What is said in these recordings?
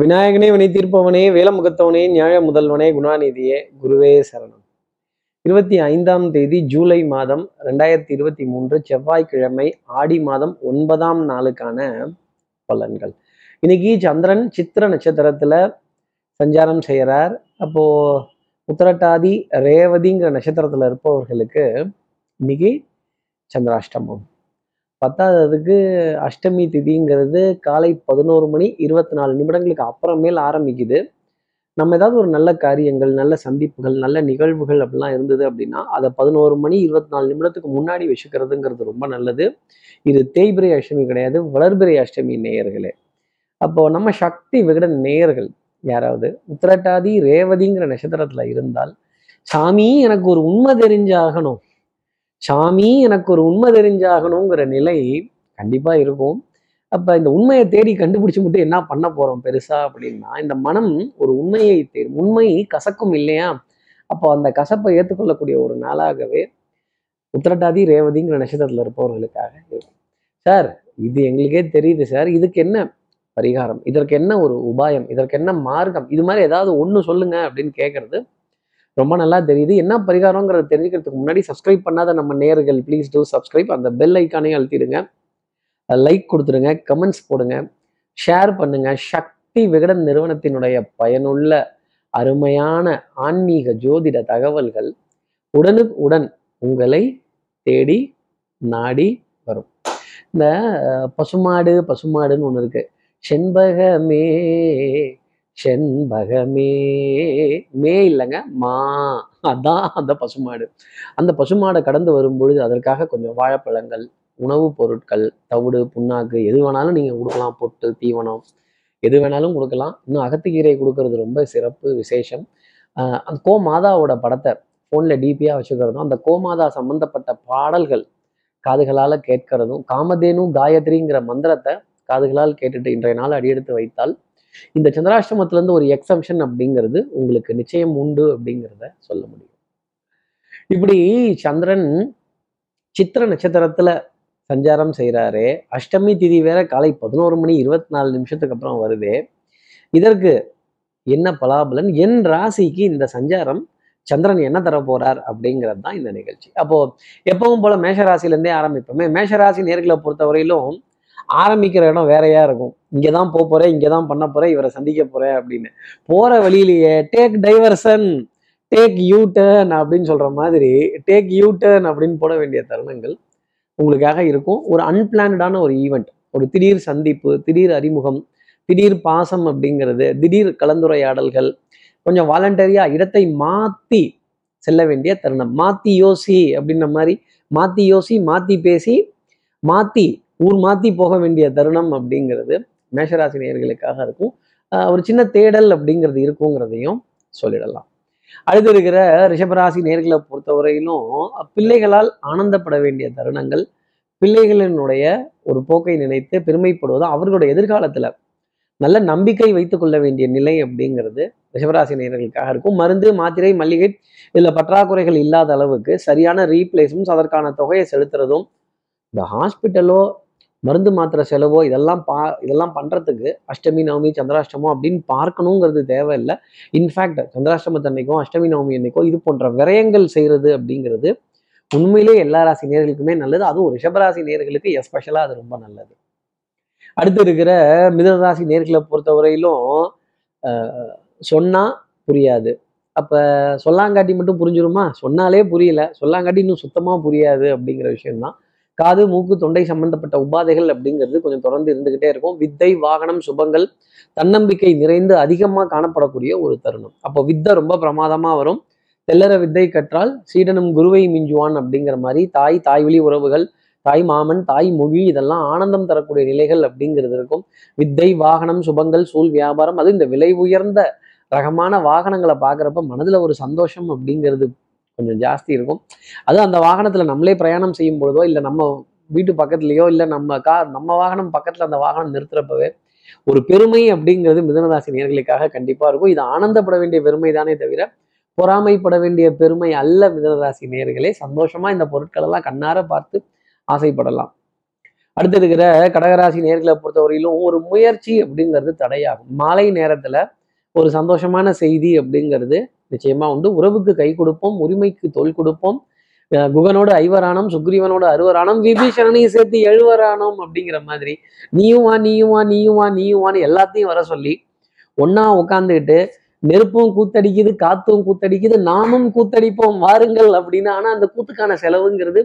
விநாயகனே வினை தீர்ப்பவனே வேலமுகத்தவனே நியாய முதல்வனே குணாநிதியே குருவே சரணம். இருபத்தி ஐந்தாம் தேதி ஜூலை மாதம் ரெண்டாயிரத்தி இருபத்தி மூன்று செவ்வாய்க்கிழமை ஆடி மாதம் ஒன்பதாம் நாளுக்கான பலன்கள். இன்னைக்கு சந்திரன் சித்திர நட்சத்திரத்துல சஞ்சாரம் செய்கிறார் அப்போ உத்தரட்டாதி ரேவதிங்கிற நட்சத்திரத்துல இருப்பவர்களுக்கு இன்னைக்கு சந்திராஷ்டமம். பத்தாததுக்கு அஷ்டமி திதிங்கிறது காலை பதினோரு மணி இருபத்தி நாலு நிமிடங்களுக்கு அப்புறமேல் ஆரம்பிக்குது. நம்ம ஏதாவது ஒரு நல்ல காரியங்கள் நல்ல சந்திப்புகள் நல்ல நிகழ்வுகள் அப்படிலாம் இருந்தது அப்படின்னா அதை பதினோரு மணி இருபத்தி நாலு நிமிடத்துக்கு முன்னாடி வச்சுக்கிறதுங்கிறது ரொம்ப நல்லது. இது தேய்பிரை அஷ்டமி கிடையாது வளர்பிரை அஷ்டமி நேயர்களே. அப்போ நம்ம சக்தி விகட நேயர்கள் யாராவது உத்திரட்டாதி ரேவதிங்கிற நட்சத்திரத்துல இருந்தால் சாமி எனக்கு ஒரு உண்மை தெரிஞ்சாகணும் சாமி எனக்கு ஒரு உண்மை தெரிஞ்சாகணுங்கிற நிலை கண்டிப்பா இருக்கும். அப்ப இந்த உண்மையை தேடி கண்டுபிடிச்சு மட்டும் என்ன பண்ண போறோம் பெருசா அப்படின்னா இந்த மனம் ஒரு உண்மையை தேடி உண்மை கசக்கும் இல்லையா? அப்போ அந்த கசப்பை ஏற்றுக்கொள்ளக்கூடிய ஒரு நாளாகவே உத்திரட்டாதி ரேவதிங்கிற நட்சத்திரத்தில் இருப்பவர்களுக்காக இருக்கும். சார் இது எங்களுக்கே தெரியுது சார். இதுக்கு என்ன பரிகாரம்? இதற்கு என்ன ஒரு உபாயம்? இதற்கு என்ன மார்க்கம்? இது மாதிரி ஏதாவது ஒன்று சொல்லுங்க அப்படின்னு கேட்கறது ரொம்ப நல்லா தெரியுது. என்ன பரிகாரங்கிறத தெரிஞ்சுக்கிறதுக்கு முன்னாடி சப்ஸ்கிரைப் பண்ணாத நம்ம நேர்கள் ப்ளீஸ் டூ சப்ஸ்கிரைப் அந்த பெல் ஐக்கானே அழுத்திடுங்க. லைக் கொடுத்துருங்க கமெண்ட்ஸ் போடுங்க. ஷேர் பண்ணுங்க. சக்தி விகடன் நிறுவனத்தினுடைய பயனுள்ள அருமையான ஆன்மீக ஜோதிட தகவல்கள் உடனுக்கு உடன் உங்களை தேடி நாடி வரும். இந்த பசுமாடு பசுமாடுன்னு ஒன்று இருக்கு. செண்பகமே செண்பகமே. மே இல்லைங்க மா. அதான் அந்த பசுமாடு. அந்த பசுமாடை கடந்து வரும்பொழுது அதற்காக கொஞ்சம் வாழைப்பழங்கள் உணவுப் பொருட்கள் தவிடு புண்ணாக்கு எது வேணாலும் நீங்கள் கொடுக்கலாம். பொட்டு தீவனம் எது வேணாலும் கொடுக்கலாம். இன்னும் அகத்துக்கீரை கொடுக்கறது ரொம்ப சிறப்பு விசேஷம். அந்த கோமாதாவோட படத்தை ஃபோனில் டிபியாக வச்சுக்கிறதும் அந்த கோமாதா சம்பந்தப்பட்ட பாடல்கள் காதுகளால் கேட்கறதும் காமதேனு காயத்ரிங்கிற மந்திரத்தை காதுகளால் கேட்டுட்டு இன்றைய நாள் அடியெடுத்து வைத்தால் இந்த சந்திராஷ்டமத்திலேருந்து ஒரு எக்ஸம்ஷன் அப்படிங்கிறது உங்களுக்கு நிச்சயம் உண்டு அப்படிங்கிறத சொல்ல முடியும். இப்படி சந்திரன் சித்திர நட்சத்திரத்துல சஞ்சாரம் செய்கிறாரு அஷ்டமி திதி வேற காலை பதினோரு மணி இருபத்தி நாலு நிமிஷத்துக்கு அப்புறம் வருது. இதற்கு என்ன பலாபலன்? என் ராசிக்கு இந்த சஞ்சாரம் சந்திரன் என்ன தர போறார் அப்படிங்கிறது தான் இந்த நிகழ்ச்சி. அப்போ எப்பவும் போல மேஷராசிலேருந்தே ஆரம்பிப்போமே. மேஷ ராசி பொறுத்த பொறுத்தவரையிலும் ஆரம்பிக்கிற இடம் வேறையா இருக்கும். இங்கே தான் போக போகிறேன் இங்கே தான் பண்ண போகிறேன் இவரை சந்திக்க போகிறேன் அப்படின்னு. போகிற வழியிலேயே take diversion take U turn அப்படின்னு சொல்கிற மாதிரி டேக் யூ டர்ன் அப்படின்னு போட வேண்டிய தருணங்கள் உங்களுக்காக இருக்கும். ஒரு அன்பிளான்டான ஒரு ஈவெண்ட் ஒரு திடீர் சந்திப்பு திடீர் அறிமுகம் திடீர் பாசம் அப்படிங்கிறது திடீர் கலந்துரையாடல்கள் கொஞ்சம் வாலண்டரியாக இடத்தை மாற்றி செல்ல வேண்டிய தருணம். மாற்றி யோசி அப்படின்ற மாதிரி மாற்றி யோசி மாற்றி பேசி மாற்றி ஊர் மாத்தி போக வேண்டிய தருணம் அப்படிங்கிறது மேஷராசி நேயர்களுக்காக இருக்கும் ஒரு சின்ன தேடல் அப்படிங்கிறது இருக்குங்கிறதையும் சொல்லிடலாம். அடுத்து இருக்கிற ரிஷபராசி நேர்களை பொறுத்தவரையிலும் பிள்ளைகளால் ஆனந்தப்பட வேண்டிய தருணங்கள் பிள்ளைகளினுடைய ஒரு போக்கை நினைத்து பெருமைப்படுவதும் அவர்களுடைய எதிர்காலத்துல நல்ல நம்பிக்கை வைத்துக் கொள்ள வேண்டிய நிலை அப்படிங்கிறது ரிஷபராசி நேர்களுக்காக இருக்கும். மருந்து மாத்திரை மல்லிகை இதுல பற்றாக்குறைகள் இல்லாத அளவுக்கு சரியான ரீப்ளேஸும் அதற்கான தொகையை செலுத்துறதும் இந்த ஹாஸ்பிட்டலோ மருந்து மாத்திரை செலவோ இதெல்லாம் பா இதெல்லாம் பண்ணுறதுக்கு அஷ்டமி நவமி சந்திராஷ்டமோ அப்படின்னு பார்க்கணுங்கிறது தேவையில்லை. இன்ஃபேக்ட் சந்திராஷ்டமத்து அன்னைக்கோ அஷ்டமி நவமி அன்னைக்கோ இது போன்ற விரயங்கள் செய்கிறது அப்படிங்கிறது உண்மையிலே எல்லா ராசி நேர்களுக்குமே நல்லது. அதுவும் ரிஷபராசி நேர்களுக்கு எஸ்பெஷலாக அது ரொம்ப நல்லது. அடுத்து இருக்கிற மிதனராசி நேர்களை பொறுத்தவரையிலும் சொன்னால் புரியாது. அப்போ சொல்லாங்காட்டி மட்டும் புரிஞ்சிருமா? சொன்னாலே புரியல. சொல்லாங்காட்டி இன்னும் சுத்தமாக புரியாது அப்படிங்கிற விஷயம்தான். காது மூக்கு தொண்டை சம்பந்தப்பட்ட உபாதைகள் அப்படிங்கிறது கொஞ்சம் தொடர்ந்து இருந்துகிட்டே இருக்கும். வித்தை வாகனம் சுபங்கள் தன்னம்பிக்கை நிறைந்து அதிகமாக காணப்படக்கூடிய ஒரு தருணம். அப்போ வித்தை ரொம்ப பிரமாதமா வரும். தெல்லற வித்தை கற்றால் சீடனும் குருவை மிஞ்சுவான் அப்படிங்கிற மாதிரி தாய் தாய் வழி உறவுகள் தாய் மாமன் தாய் மொழி இதெல்லாம் ஆனந்தம் தரக்கூடிய நிலைகள் அப்படிங்கிறது இருக்கும். வித்தை வாகனம் சுபங்கள் சூழ் வியாபாரம் அது இந்த விலை உயர்ந்த ரகமான வாகனங்களை பார்க்குறப்ப மனதுல ஒரு சந்தோஷம் அப்படிங்கிறது கொஞ்சம் ஜாஸ்தி இருக்கும். அது அந்த வாகனத்தில் நம்மளே பிரயாணம் செய்யும் பொழுதோ இல்லை நம்ம வீட்டு பக்கத்துலேயோ இல்லை நம்ம கார் நம்ம வாகனம் பக்கத்தில் அந்த வாகனம் நிறுத்துறப்பவே ஒரு பெருமை அப்படிங்கிறது மிதனராசி நேர்களுக்காக கண்டிப்பாக இருக்கும். இது ஆனந்தப்பட வேண்டிய பெருமை தானே தவிர பொறாமைப்பட வேண்டிய பெருமை அல்ல மிதனராசி நேர்களே. சந்தோஷமா இந்த பொருட்களெல்லாம் கண்ணார பார்த்து ஆசைப்படலாம். அடுத்து இருக்கிற கடகராசி நேர்களை பொறுத்தவரையிலும் ஒரு முயற்சி அப்படிங்கிறது தடையாகும். மாலை நேரத்துல ஒரு சந்தோஷமான செய்தி அப்படிங்கிறது நிச்சயமா உண்டு. உறவுக்கு கை கொடுப்போம் உரிமைக்கு தோல் கொடுப்போம். குகனோட ஐவரானம் சுக்ரீவனோட அறுவரானம் விபீஷணனையும் சேர்த்து எழுவரானம் அப்படிங்கிற மாதிரி. நீயும் வா நீயும் வா நீயும் வா நீயும் வான்னு எல்லாத்தையும் வர சொல்லி ஒன்னா உட்காந்துக்கிட்டு நெருப்பும் கூத்தடிக்குது காத்தும் கூத்தடிக்குது நாமும் கூத்தடிப்போம் வாருங்கள் அப்படின்னு. ஆனா அந்த கூத்துக்கான செலவுங்கிறது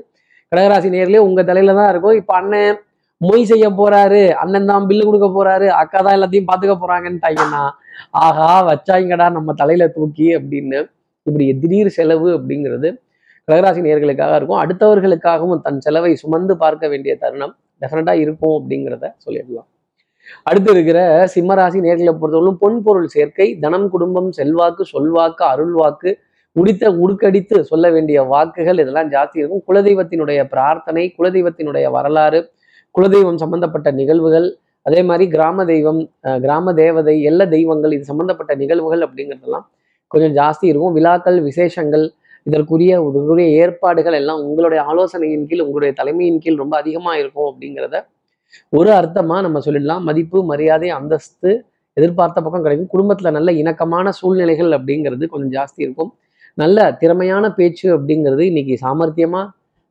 கடகராசி நேர்லயே உங்க தலையில தான் இருக்கும். இப்ப அண்ணன் மொய் செய்ய போறாரு அண்ணன் தான் பில்லு கொடுக்க போறாரு அக்கா தான் எல்லாத்தையும் பாத்துக்க போறாங்கன்ட்டாங்கன்னா ஆஹா வச்சாங்கடா நம்ம தலையில தூக்கி அப்படின்னு இப்படி திடீர் செலவு அப்படிங்கிறது கடகராசி நேர்களுக்காக இருக்கும். அடுத்தவர்களுக்காகவும் தன் செலவை சுமந்து பார்க்க வேண்டிய தருணம் டெஃபினட்டா இருக்கும் அப்படிங்கிறத சொல்லிடலாம். அடுத்து இருக்கிற சிம்மராசி நேர்களை பொறுத்தவரைக்கும் பொன் பொருள் சேர்க்கை தனம் குடும்பம் செல்வாக்கு சொல்வாக்கு அருள்வாக்கு உடித்த உடுக்கடித்து சொல்ல வேண்டிய வாக்குகள் இதெல்லாம் ஜாஸ்தி இருக்கும். குலதெய்வத்தினுடைய பிரார்த்தனை குலதெய்வத்தினுடைய வரலாறு குலதெய்வம் சம்பந்தப்பட்ட நிகழ்வுகள் அதே மாதிரி கிராம தெய்வம் அஹ் கிராம தேவதை எல்லா தெய்வங்கள் இது சம்பந்தப்பட்ட நிகழ்வுகள் அப்படிங்கிறதெல்லாம் கொஞ்சம் ஜாஸ்தி இருக்கும். விழாக்கள் விசேஷங்கள் இதற்குரிய இதற்குரிய ஏற்பாடுகள் எல்லாம் உங்களுடைய ஆலோசனையின் கீழ் உங்களுடைய தலைமையின் கீழ் ரொம்ப அதிகமா இருக்கும் அப்படிங்கிறத ஒரு அர்த்தமா நம்ம சொல்லிடலாம். மதிப்பு மரியாதை அந்தஸ்து எதிர்பார்த்த பக்கம் கிடைக்கும். குடும்பத்துல நல்ல இணக்கமான சூழ்நிலைகள் அப்படிங்கிறது கொஞ்சம் ஜாஸ்தி இருக்கும். நல்ல திறமையான பேச்சு அப்படிங்கிறது இன்னைக்கு சாமர்த்தியமா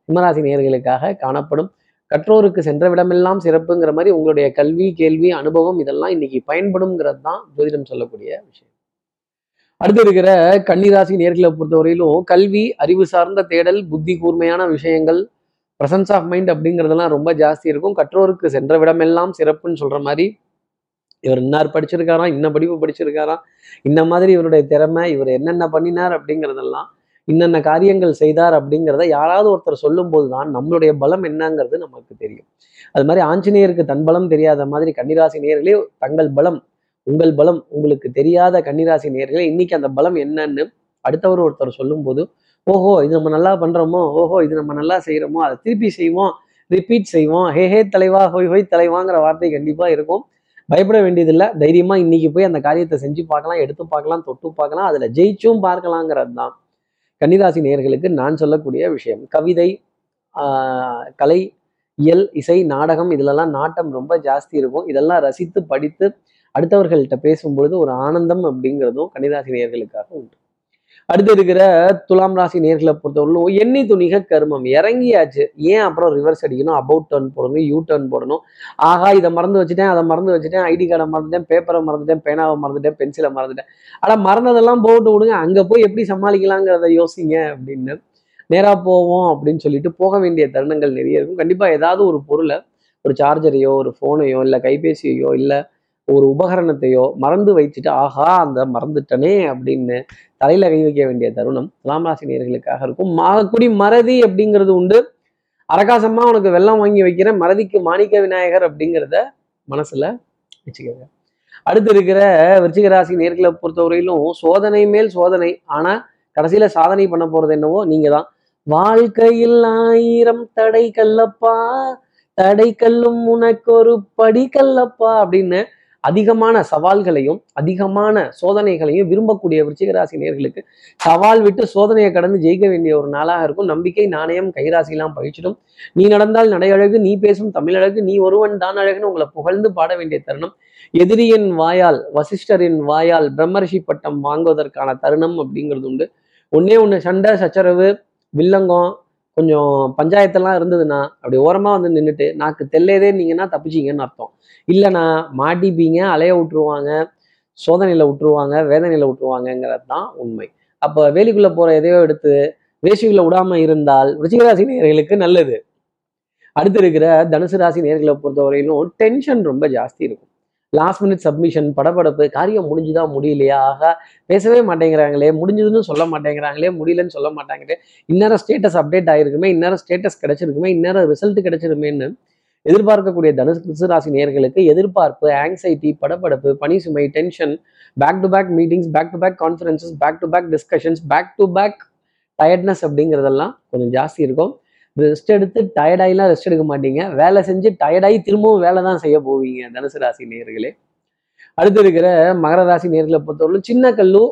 சிம்மராசி நேர்களுக்காக காணப்படும். கற்றோருக்கு சென்ற விடமெல்லாம் சிறப்புங்கிற மாதிரி உங்களுடைய கல்வி கேள்வி அனுபவம் இதெல்லாம் இன்னைக்கு பயன்படும்ங்கிறது தான் ஜோதிடம் சொல்லக்கூடிய விஷயம். அடுத்து இருக்கிற கன்னிராசி நேர்களை பொறுத்தவரையிலும் கல்வி அறிவு சார்ந்த தேடல் புத்தி கூர்மையான விஷயங்கள் பிரசன்ஸ் ஆஃப் மைண்ட் அப்படிங்கிறதெல்லாம் ரொம்ப ஜாஸ்தி இருக்கும். கற்றோருக்கு சென்ற விடமெல்லாம் சிறப்புன்னு சொல்ற மாதிரி இவர் இன்னார் படிச்சிருக்காராம் இன்ன படிப்பு படிச்சிருக்காராம் இந்த மாதிரி இவருடைய திறமை இவர் என்னென்ன பண்ணினார் அப்படிங்கிறதெல்லாம் இன்னென்ன காரியங்கள் செய்தார் அப்படிங்கிறத யாராவது ஒருத்தர் சொல்லும்போது தான் நம்மளுடைய பலம் என்னங்கிறது நமக்கு தெரியும். அது மாதிரி ஆஞ்சநேயருக்கு தன் பலம் தெரியாத மாதிரி கன்னிராசி நேர்களே தங்கள் பலம் உங்கள் பலம் உங்களுக்கு தெரியாத கன்னிராசி நேர்களே இன்னைக்கு அந்த பலம் என்னன்னு அடுத்தவர் ஒருத்தர் சொல்லும்போது ஓஹோ இது நம்ம நல்லா பண்றோமோ ஓஹோ இது நம்ம நல்லா செய்யறோமோ அதை திருப்பி செய்வோம் ரிப்பீட் செய்வோம் ஹே ஹே தலைவா ஹொய் ஹொய் தலைவாங்கிற வார்த்தை கண்டிப்பா இருக்கும். பயப்பட வேண்டியதில்லை. தைரியமா இன்னைக்கு போய் அந்த காரியத்தை செஞ்சு பார்க்கலாம் எடுத்து பார்க்கலாம் தொட்டு பார்க்கலாம் அதுல ஜெயிச்சும் பார்க்கலாங்கிறது தான் கன்னிராசி நேயர்களுக்கு நான் சொல்லக்கூடிய விஷயம். கவிதை ஆஹ் கலை இயல் இசை நாடகம் இதுலலாம் நாட்டம் ரொம்ப ஜாஸ்தி இருக்கும். இதெல்லாம் ரசித்து படித்து அடுத்தவர்கள்ட்ட பேசும்பொழுது ஒரு ஆனந்தம் அப்படிங்கிறதும் கன்னிராசி நேயர்களுக்காக உண்டு. அடுத்து இருக்கிற துலாம் ராசி நேர்களை பொறுத்தவரையிலும் எண்ணி துணிக கருமம். இறங்கியாச்சு. ஏன் அப்புறம் ரிவர்ஸ் அடிக்கணும்? அபவுட் டர்ன் போடணும் யூ டர்ன் போடணும். ஆஹா இதை மறந்து வச்சுட்டேன் அதை மறந்து வச்சுட்டேன் ஐடி கார்டை மறந்துட்டேன் பேப்பரை மறந்துட்டேன் பேனாவை மறந்துட்டேன் பென்சிலை மறந்துட்டேன். ஆனால் மறந்ததெல்லாம் போட்டு விடுங்க. அங்கே போய் எப்படி சமாளிக்கலாங்கிறத யோசிங்க அப்படின்னு. நேராக போவோம் அப்படின்னு சொல்லிட்டு போக வேண்டிய தருணங்கள் நிறைய இருக்கும். கண்டிப்பாக ஏதாவது ஒரு பொருளை ஒரு சார்ஜரையோ ஒரு ஃபோனையோ இல்லை கைபேசியையோ இல்லை ஒரு உபகரணத்தையோ மறந்து வைத்துட்டு ஆஹா அந்த மறந்துட்டனே அப்படின்னு தலையில கை வைக்க வேண்டிய தருணம் துலாம் ராசி நேர்களுக்காக இருக்கும். மாகக்குடி மறதி அப்படிங்கிறது உண்டு. அரகாசமா உனக்கு வெள்ளம் வாங்கி வைக்கிறேன். மறதிக்கு மாணிக்க விநாயகர் அப்படிங்கிறத மனசுல வச்சுக்கோங்க. அடுத்து இருக்கிற விருச்சிக ராசி நேர்களை பொறுத்தவரையிலும் சோதனை மேல் சோதனை. ஆனா கடைசியில சாதனை பண்ண போறது என்னவோ நீங்க தான் வாழ்க்கையில் ஆயிரம் தடை கல்லப்பா தடை கல்லும் உனக்கு ஒரு படி கல்லப்பா அப்படின்னு அதிகமான சவால்களையும் அதிகமான சோதனைகளையும் விரும்பக்கூடிய விருச்சிகராசி நேர்களுக்கு சவால் விட்டு சோதனையை கடந்து ஜெயிக்க வேண்டிய ஒரு நாளாக இருக்கும். நம்பிக்கை நாணயம் கைராசிலாம் பழிச்சிடும். நீ நடந்தால் நடையழகு நீ பேசும் தமிழழகு நீ ஒருவன் தான் அழகுன்னு உங்களை புகழ்ந்து பாட வேண்டிய தருணம். எதிரியின் வாயால் வசிஷ்டரின் வாயால் பிரம்மரிஷி பட்டம் வாங்குவதற்கான தருணம் அப்படிங்கிறது உண்டு. ஒன்னே ஒன்று சண்டை சச்சரவு வில்லங்கம் கொஞ்சம் பஞ்சாயத்தெல்லாம் இருந்ததுன்னா அப்படி ஓரமா வந்து நின்றுட்டு நாக்கு தெல்லையதே நீங்கன்னா தப்பிச்சிங்கன்னு அர்த்தம். இல்லைன்னா மாட்டிப்பீங்க அலைய விட்டுருவாங்க சோதனையில விட்டுருவாங்க வேதனையில் விட்டுருவாங்கங்கிறது தான் உண்மை. அப்போ வேலிக்குள்ளே போற எதையோ எடுத்து வேஷிக்குள்ள விடாம இருந்தால் ருச்சிகராசி நேர்களுக்கு நல்லது. அடுத்து இருக்கிற தனுசு ராசி நேர்களை பொறுத்தவரையிலும் டென்ஷன் ரொம்ப ஜாஸ்தி இருக்கும். லாஸ்ட் மினிட் சப்மிஷன் படப்படப்பு காரியம் முடிஞ்சுதா முடியலையா? ஆகா பேசவே மாட்டேங்கிறாங்களே முடிஞ்சதுன்னு சொல்ல மாட்டேங்கிறாங்களே முடியலன்னு சொல்ல மாட்டாங்களே. இன்னொரு ஸ்டேட்டஸ் அப்டேட் ஆயிருக்குமே இன்னொரு ஸ்டேட்டஸ் கிடைச்சிருக்குமே இன்னொரு ரிசல்ட் கிடைச்சிருமேன்னு எதிர்பார்க்கக்கூடிய தனுசு ராசி நேர்களுக்கு எதிர்பார்ப்பு ஆங்ஸைட்டி படப்படப்பு பனி சுமை tension back to back meetings back to back conferences back to back discussions back to back tiredness அப்படிங்கிறதெல்லாம் கொஞ்சம் ஜாஸ்தி இருக்கும். ரெஸ்ட் எடுத்து டயர்டாயிலாம் ரெஸ்ட் எடுக்க மாட்டீங்க. வேலை செஞ்சு டயர்டாகி திரும்பவும் வேலை தான் செய்ய போவீங்க தனுசு ராசி நேர்களே அடுத்து இருக்கிற மகர ராசி நேர்களை பொறுத்தவரை சின்ன கல்லு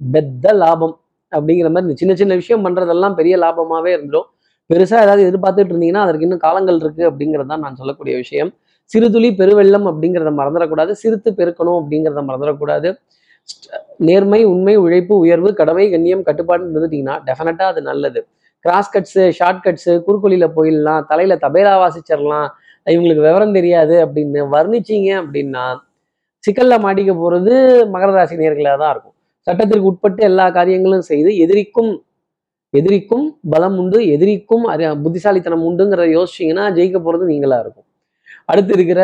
பெத்த லாபம் அப்படிங்கிற மாதிரி இந்த சின்ன சின்ன விஷயம் பண்ணுறதெல்லாம் பெரிய லாபமாகவே இருந்துடும். பெருசாக ஏதாவது எதிர்பார்த்துட்டு இருந்தீங்கன்னா அதற்கு இன்னும் காலங்கள் இருக்குது அப்படிங்கிறது தான் நான் சொல்லக்கூடிய விஷயம். சிறுதுளி பெருவெள்ளம் அப்படிங்கிறத மறந்துடக்கூடாது. சிறுத்து பெருக்கணும் அப்படிங்கிறத மறந்துடக்கூடாது. நேர்மை உண்மை உழைப்பு உயர்வு கடமை கண்ணியம் கட்டுப்பாடுன்னு இருந்துட்டீங்கன்னா டெஃபினட்டாக அது நல்லது. கிராஸ் கட்ஸு ஷார்ட் கட்ஸு குறுக்கொலியில போயிடலாம் தலையில தபேலா வாசிச்சிடலாம் இவங்களுக்கு விவரம் தெரியாது அப்படின்னு வர்ணிச்சீங்க அப்படின்னா சிக்கல்ல மாட்டிக்க போறது மகர ராசி நேர்களாக தான் இருக்கும். சட்டத்திற்கு உட்பட்டு எல்லா காரியங்களும் செய்து எதிரிக்கும் எதிரிக்கும் பலம் உண்டு எதிரிக்கும் அறி புத்திசாலித்தனம் உண்டுங்கிறத யோசிச்சீங்கன்னா ஜெயிக்க போகிறது நீங்களா இருக்கும். அடுத்து இருக்கிற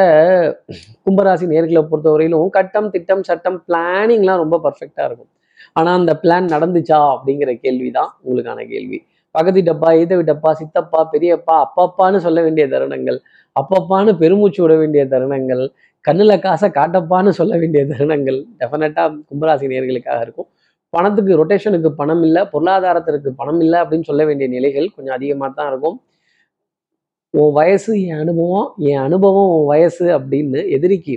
கும்பராசி நேர்களை பொறுத்தவரையிலும் கட்டம் திட்டம் சட்டம் பிளானிங்லாம் ரொம்ப பர்ஃபெக்டாக இருக்கும். ஆனா அந்த பிளான் நடந்துச்சா அப்படிங்கிற கேள்வி தான் உங்களுக்கான கேள்வி. பகதி டப்பா ஈதவி விட்டப்பா சித்தப்பா பெரியப்பா அப்பப்பான்னு சொல்ல வேண்டிய தருணங்கள் அப்பப்பான்னு பெருமூச்சு விட வேண்டிய தருணங்கள் கண்ணில் காசை காட்டப்பான்னு சொல்ல வேண்டிய தருணங்கள் டெஃபினட்டாக கும்பராசி நேர்களுக்காக இருக்கும். பணத்துக்கு ரொட்டேஷனுக்கு பணம் இல்லை பொருளாதாரத்திற்கு பணம் இல்லை அப்படின்னு சொல்ல வேண்டிய நிலைகள் கொஞ்சம் அதிகமாக தான் இருக்கும். உன் வயசு என் அனுபவம் என் அனுபவம் உன் வயசு அப்படின்னு எதிரிக்கு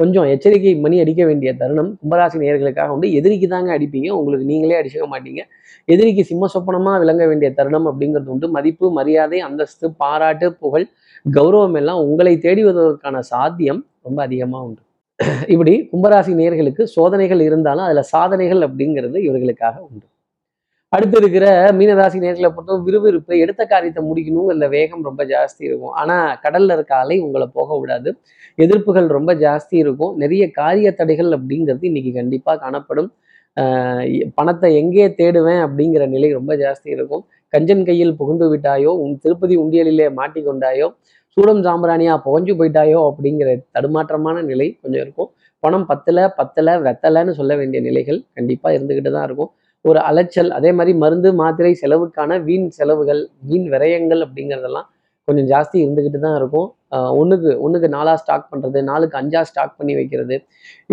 கொஞ்சம் எச்சரிக்கை மணி அடிக்க வேண்டிய தருணம் கும்பராசி நேர்களுக்காக உண்டு. எதிரிக்கு தாங்க அடிப்பீங்க. உங்களுக்கு நீங்களே அடிச்சுக்க மாட்டீங்க. எதிரிக்கு சிம்ம சொப்பனமா விளங்க வேண்டிய தருணம் அப்படிங்கிறது உண்டு. மதிப்பு மரியாதை அந்தஸ்து பாராட்டு புகழ் கௌரவம் எல்லாம் உங்களை தேடி வருவதற்கான சாத்தியம் ரொம்ப அதிகமாக உண்டு. இப்படி கும்பராசி நேர்களுக்கு சோதனைகள் இருந்தாலும் அதுல சாதனைகள் அப்படிங்கிறது இவர்களுக்காக உண்டு. அடுத்து இருக்கிற மீனராசி நேர்களை பொறுத்தவரை விறுவிறுப்பு எடுத்த காரியத்தை முடிக்கணுங்கிற வேகம் ரொம்ப ஜாஸ்தி இருக்கும். ஆனா கடல்ல இருக்க அலை உங்களை போக விடாது. எதிர்ப்புகள் ரொம்ப ஜாஸ்தி இருக்கும். நிறைய காரிய தடைகள் அப்படிங்கிறது இன்னைக்கு கண்டிப்பா காணப்படும். பணத்தை எங்கே தேடுவேன் அப்படிங்கிற நிலை ரொம்ப ஜாஸ்தி இருக்கும். கஞ்சன் கையில் புகுந்து விட்டாயோ உன் திருப்பதி உண்டியலிலே மாட்டிக்கொண்டாயோ சூடம் சாம்பிராணியா புகஞ்சு போயிட்டாயோ அப்படிங்கிற தடுமாற்றமான நிலை கொஞ்சம் இருக்கும். பணம் பத்தலை பத்தல வெத்தலைன்னு சொல்ல வேண்டிய நிலைகள் கண்டிப்பாக இருந்துக்கிட்டு தான் இருக்கும். ஒரு அலைச்சல் அதே மாதிரி மருந்து மாத்திரை செலவுக்கான வீண் செலவுகள் வீண் விரயங்கள் அப்படிங்கிறதெல்லாம் கொஞ்சம் ஜாஸ்தி இருந்துக்கிட்டு தான் இருக்கும். ஒன்றுக்கு ஒன்றுக்கு நாலாக ஸ்டாக் பண்ணுறது நாலுக்கு அஞ்சா ஸ்டாக் பண்ணி வைக்கிறது.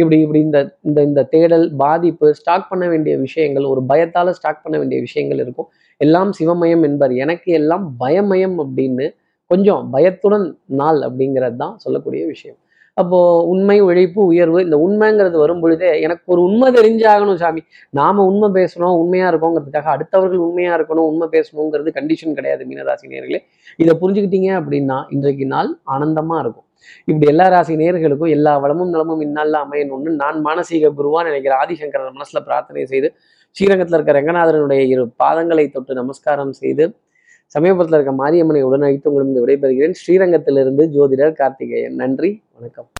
இப்படி இப்படி இந்த இந்த இந்த தேடல் பாதிப்பு ஸ்டாக் பண்ண வேண்டிய விஷயங்கள் ஒரு பயத்தால் ஸ்டாக் பண்ண வேண்டிய விஷயங்கள் இருக்கும். எல்லாம் சிவமயம் என்பர் எனக்கு எல்லாம் பயமயம் அப்படின்னு கொஞ்சம் பயத்துடன் நாள் அப்படிங்கிறது தான் சொல்லக்கூடிய விஷயம். அப்போ உண்மை உழைப்பு உயர்வு இந்த உண்மைங்கிறது வரும் பொழுதே எனக்கு ஒரு உண்மை தெரிஞ்சாகணும் சாமி. நாம உண்மை பேசணும் உண்மையா இருக்கோங்கிறதுக்காக அடுத்தவர்கள் உண்மையா இருக்கணும் உண்மை பேசணுங்கிறது கண்டிஷன் கிடையாது மீனராசி நேர்களே. இதை புரிஞ்சுக்கிட்டீங்க அப்படின்னா இன்றைக்கு நாள் ஆனந்தமா இருக்கும். இப்படி எல்லா ராசி நேர்களுக்கும் எல்லா வளமும் நலமும் இந்நாளில் அமையணும்னு நான் மானசீக குருவான்னு நினைக்கிற ஆதிசங்கரர் மனசுல பிரார்த்தனை செய்து ஸ்ரீரங்கத்தில் இருக்கிற ரங்கநாதரனுடைய இரு பாதங்களை தொட்டு நமஸ்காரம் செய்து சமயபுரத்தில் இருக்க மாரியம்மனை உடனழைத்து உங்களிடம் விடைபெறுகிறேன். ஸ்ரீரங்கத்திலிருந்து ஜோதிடர் கார்த்திகேயன். நன்றி வணக்கம்.